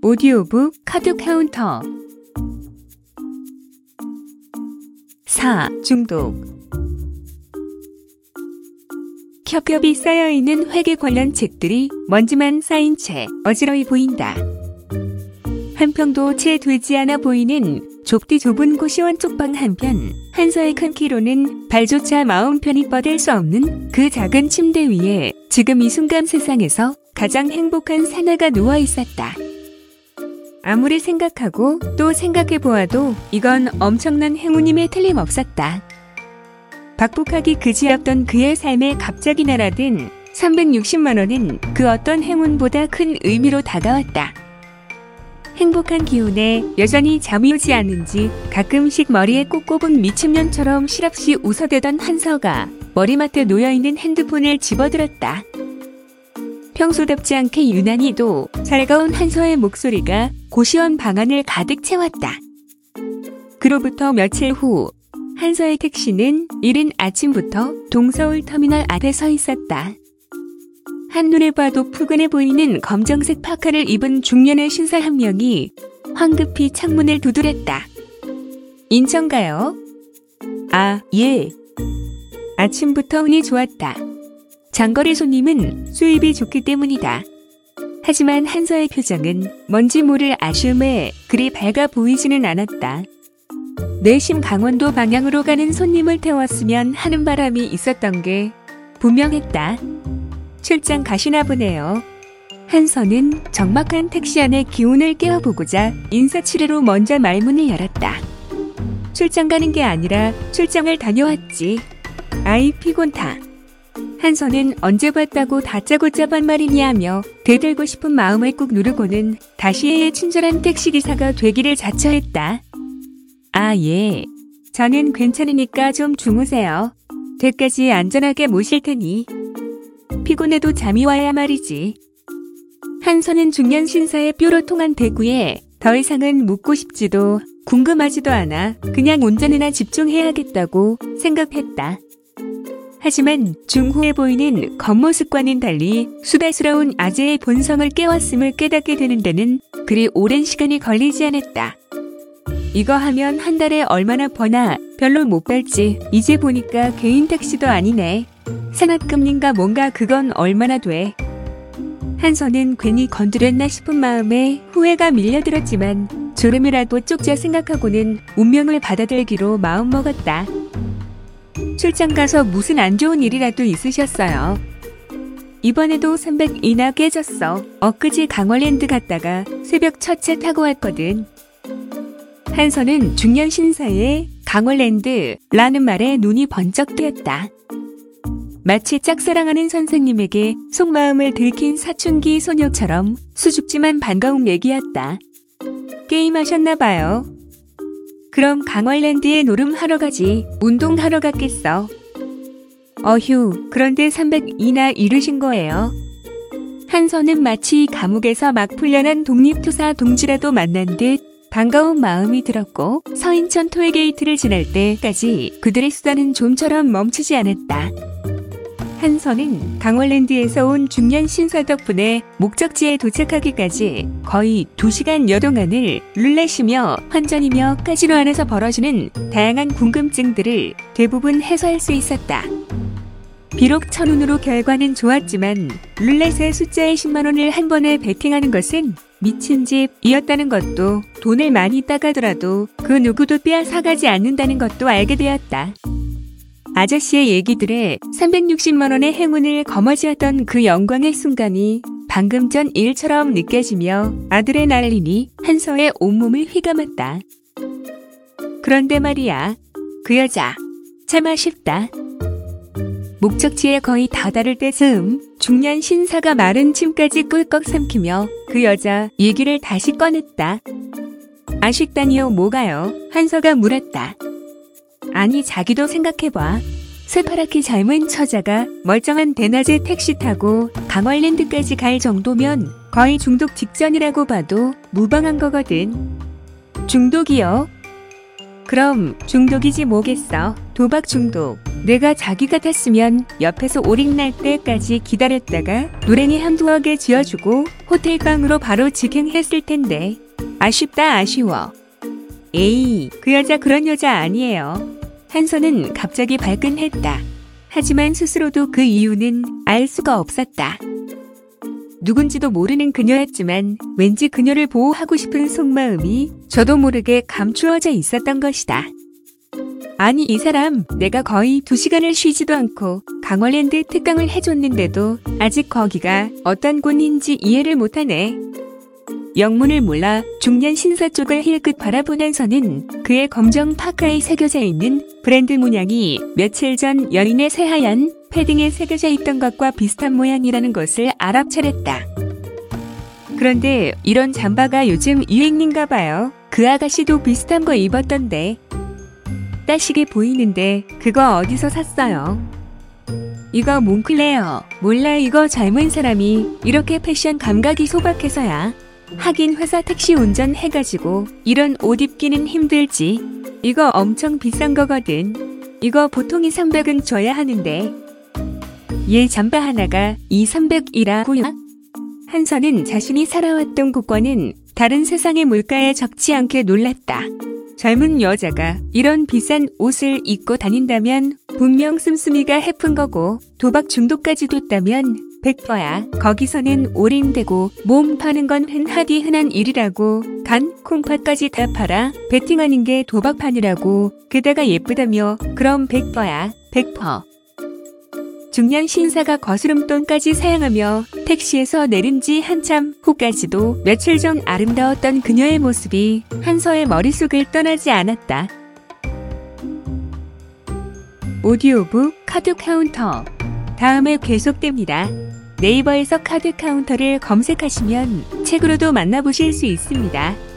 오디오북 카드 카운터 4. 중독 겹겹이 쌓여있는 회계 관련 책들이 먼지만 쌓인 채 어지러이 보인다. 한평도 채 되지 않아 보이는 좁디 좁은 고시원 쪽방 한편 한서의 큰 키로는 발조차 마음 편히 뻗을 수 없는 그 작은 침대 위에 지금 이 순간 세상에서 가장 행복한 사내가 누워 있었다. 아무리 생각하고 또 생각해 보아도 이건 엄청난 행운임에 틀림없었다. 박복하기 그지없던 그의 삶에 갑자기 날아든 360만 원은 그 어떤 행운보다 큰 의미로 다가왔다. 행복한 기운에 여전히 잠이 오지 않는지 가끔씩 머리에 꼭 꼽은 미친년처럼 실없이 웃어대던 한서가 머리맡에 놓여있는 핸드폰을 집어들었다. 평소답지 않게 유난히도 살가운 한서의 목소리가 고시원 방안을 가득 채웠다. 그로부터 며칠 후 한서의 택시는 이른 아침부터 동서울 터미널 앞에 서 있었다. 한눈에 봐도 푸근해 보이는 검정색 파카를 입은 중년의 신사 한 명이 황급히 창문을 두드렸다. 인천 가요? 아, 예. 아침부터 운이 좋았다. 장거리 손님은 수입이 좋기 때문이다. 하지만 한서의 표정은 뭔지 모를 아쉬움에 그리 밝아 보이지는 않았다. 내심 강원도 방향으로 가는 손님을 태웠으면 하는 바람이 있었던 게 분명했다. 출장 가시나 보네요. 한서는 적막한 택시 안의 기운을 깨워보고자 인사치레로 먼저 말문을 열었다. 출장 가는 게 아니라 출장을 다녀왔지. 아이 피곤타. 한서는 언제 봤다고 다짜고짜 반 말이냐 하며 대들고 싶은 마음을 꾹 누르고는 다시의 친절한 택시기사가 되기를 자처했다. 아, 예. 저는 괜찮으니까 좀 주무세요. 댁까지 안전하게 모실 테니. 피곤해도 잠이 와야 말이지. 한서는 중년 신사의 뾰로 통한 대구에 더 이상은 묻고 싶지도 궁금하지도 않아 그냥 운전에나 집중해야겠다고 생각했다. 하지만 중후해 보이는 겉모습과는 달리 수다스러운 아재의 본성을 깨웠음을 깨닫게 되는 데는 그리 오랜 시간이 걸리지 않았다. 이거 하면 한 달에 얼마나 버나 별로 못 벌지. 이제 보니까 개인 택시도 아니네. 산악금리인가 뭔가 그건 얼마나 돼. 한서는 괜히 건드렸나 싶은 마음에 후회가 밀려들었지만 졸음이라도 쪽자 생각하고는 운명을 받아들기로 마음먹었다. 출장 가서 무슨 안 좋은 일이라도 있으셨어요. 이번에도 300이나 깨졌어. 엊그제 강월랜드 갔다가 새벽 첫째 타고 왔거든. 한서는 중년 신사의 강월랜드라는 말에 눈이 번쩍 뜨였다. 마치 짝사랑하는 선생님에게 속마음을 들킨 사춘기 소녀처럼 수줍지만 반가운 얘기였다. 게임하셨나 봐요. 그럼 강월랜드에 노름하러 가지. 운동하러 갔겠어. 어휴, 그런데 300이나 잃으신 거예요. 한서는 마치 감옥에서 막 풀려난 독립투사 동지라도 만난 듯 반가운 마음이 들었고 서인천 톨게이트를 지날 때까지 그들의 수다는 좀처럼 멈추지 않았다. 한서는 강월랜드에서 온 중년 신사 덕분에 목적지에 도착하기까지 거의 2시간 여 동안을 룰렛이며 환전이며 카지노 안에서 벌어지는 다양한 궁금증들을 대부분 해소할 수 있었다. 비록 천운으로 결과는 좋았지만 룰렛의 숫자의 10만 원을 한 번에 베팅하는 것은 미친 집이었다는 것도 돈을 많이 따가더라도 그 누구도 빼앗아가지 않는다는 것도 알게 되었다. 아저씨의 얘기들에 360만 원의 행운을 거머쥐었던 그 영광의 순간이 방금 전 일처럼 느껴지며 날리니 한서의 온몸을 휘감았다. 그런데 말이야, 그 여자, 참 아쉽다. 목적지에 거의 다다를 때즈음 중년 신사가 마른 침까지 꿀꺽 삼키며 그 여자 얘기를 다시 꺼냈다. 아쉽다니요 뭐가요? 한서가 물었다. 아니 자기도 생각해봐. 새파랗게 젊은 처자가 멀쩡한 대낮에 택시 타고 강월랜드까지 갈 정도면 거의 중독 직전이라고 봐도 무방한 거거든. 중독이요? 그럼 중독이지 뭐겠어. 도박 중독. 내가 자기 같았으면 옆에서 오링 날 때까지 기다렸다가 노랭이 한두어 개 쥐어주고 호텔방으로 바로 직행했을 텐데. 아쉽다 아쉬워. 에이, 그 여자 그런 여자 아니에요. 한선은 갑자기 발끈했다. 하지만 스스로도 그 이유는 알 수가 없었다. 누군지도 모르는 그녀였지만 왠지 그녀를 보호하고 싶은 속마음이 저도 모르게 감추어져 있었던 것이다. 아니 이 사람 내가 거의 두 시간을 쉬지도 않고 강월랜드 특강을 해줬는데도 아직 거기가 어떤 곳인지 이해를 못하네. 영문을 몰라 중년 신사 쪽을 힐끗 바라보면서는 그의 검정 파카에 새겨져 있는 브랜드 문양이 며칠 전 연인의 새하얀 패딩에 새겨져 있던 것과 비슷한 모양이라는 것을 알아차렸다. 그런데 이런 잠바가 요즘 유행인가 봐요. 그 아가씨도 비슷한 거 입었던데. 따시게 보이는데 그거 어디서 샀어요? 이거 몽클레어. 몰라 이거 젊은 사람이 이렇게 패션 감각이 소박해서야. 하긴 회사 택시 운전 해가지고 이런 옷 입기는 힘들지. 이거 엄청 비싼 거거든. 이거 보통 2, 300은 줘야 하는데. 얘 잠바 하나가 2, 300이라고요? 한선은 자신이 살아왔던 곳과는 다른 세상의 물가에 적지 않게 놀랐다. 젊은 여자가 이런 비싼 옷을 입고 다닌다면 분명 씀씀이가 해픈 거고 도박 중독까지 됐다면 100%야. 거기서는 올인되고 몸 파는 건 흔하디 흔한 일이라고 간, 콩팥까지 다 팔아 베팅하는 게 도박판이라고 게다가 예쁘다며 그럼 100%야. 100%. 중년 신사가 거스름돈까지 사양하며 택시에서 내린 지 한참 후까지도 며칠 전 아름다웠던 그녀의 모습이 한서의 머릿속을 떠나지 않았다. 오디오북 카드 카운터 다음에 계속됩니다. 네이버에서 카드 카운터를 검색하시면 책으로도 만나보실 수 있습니다.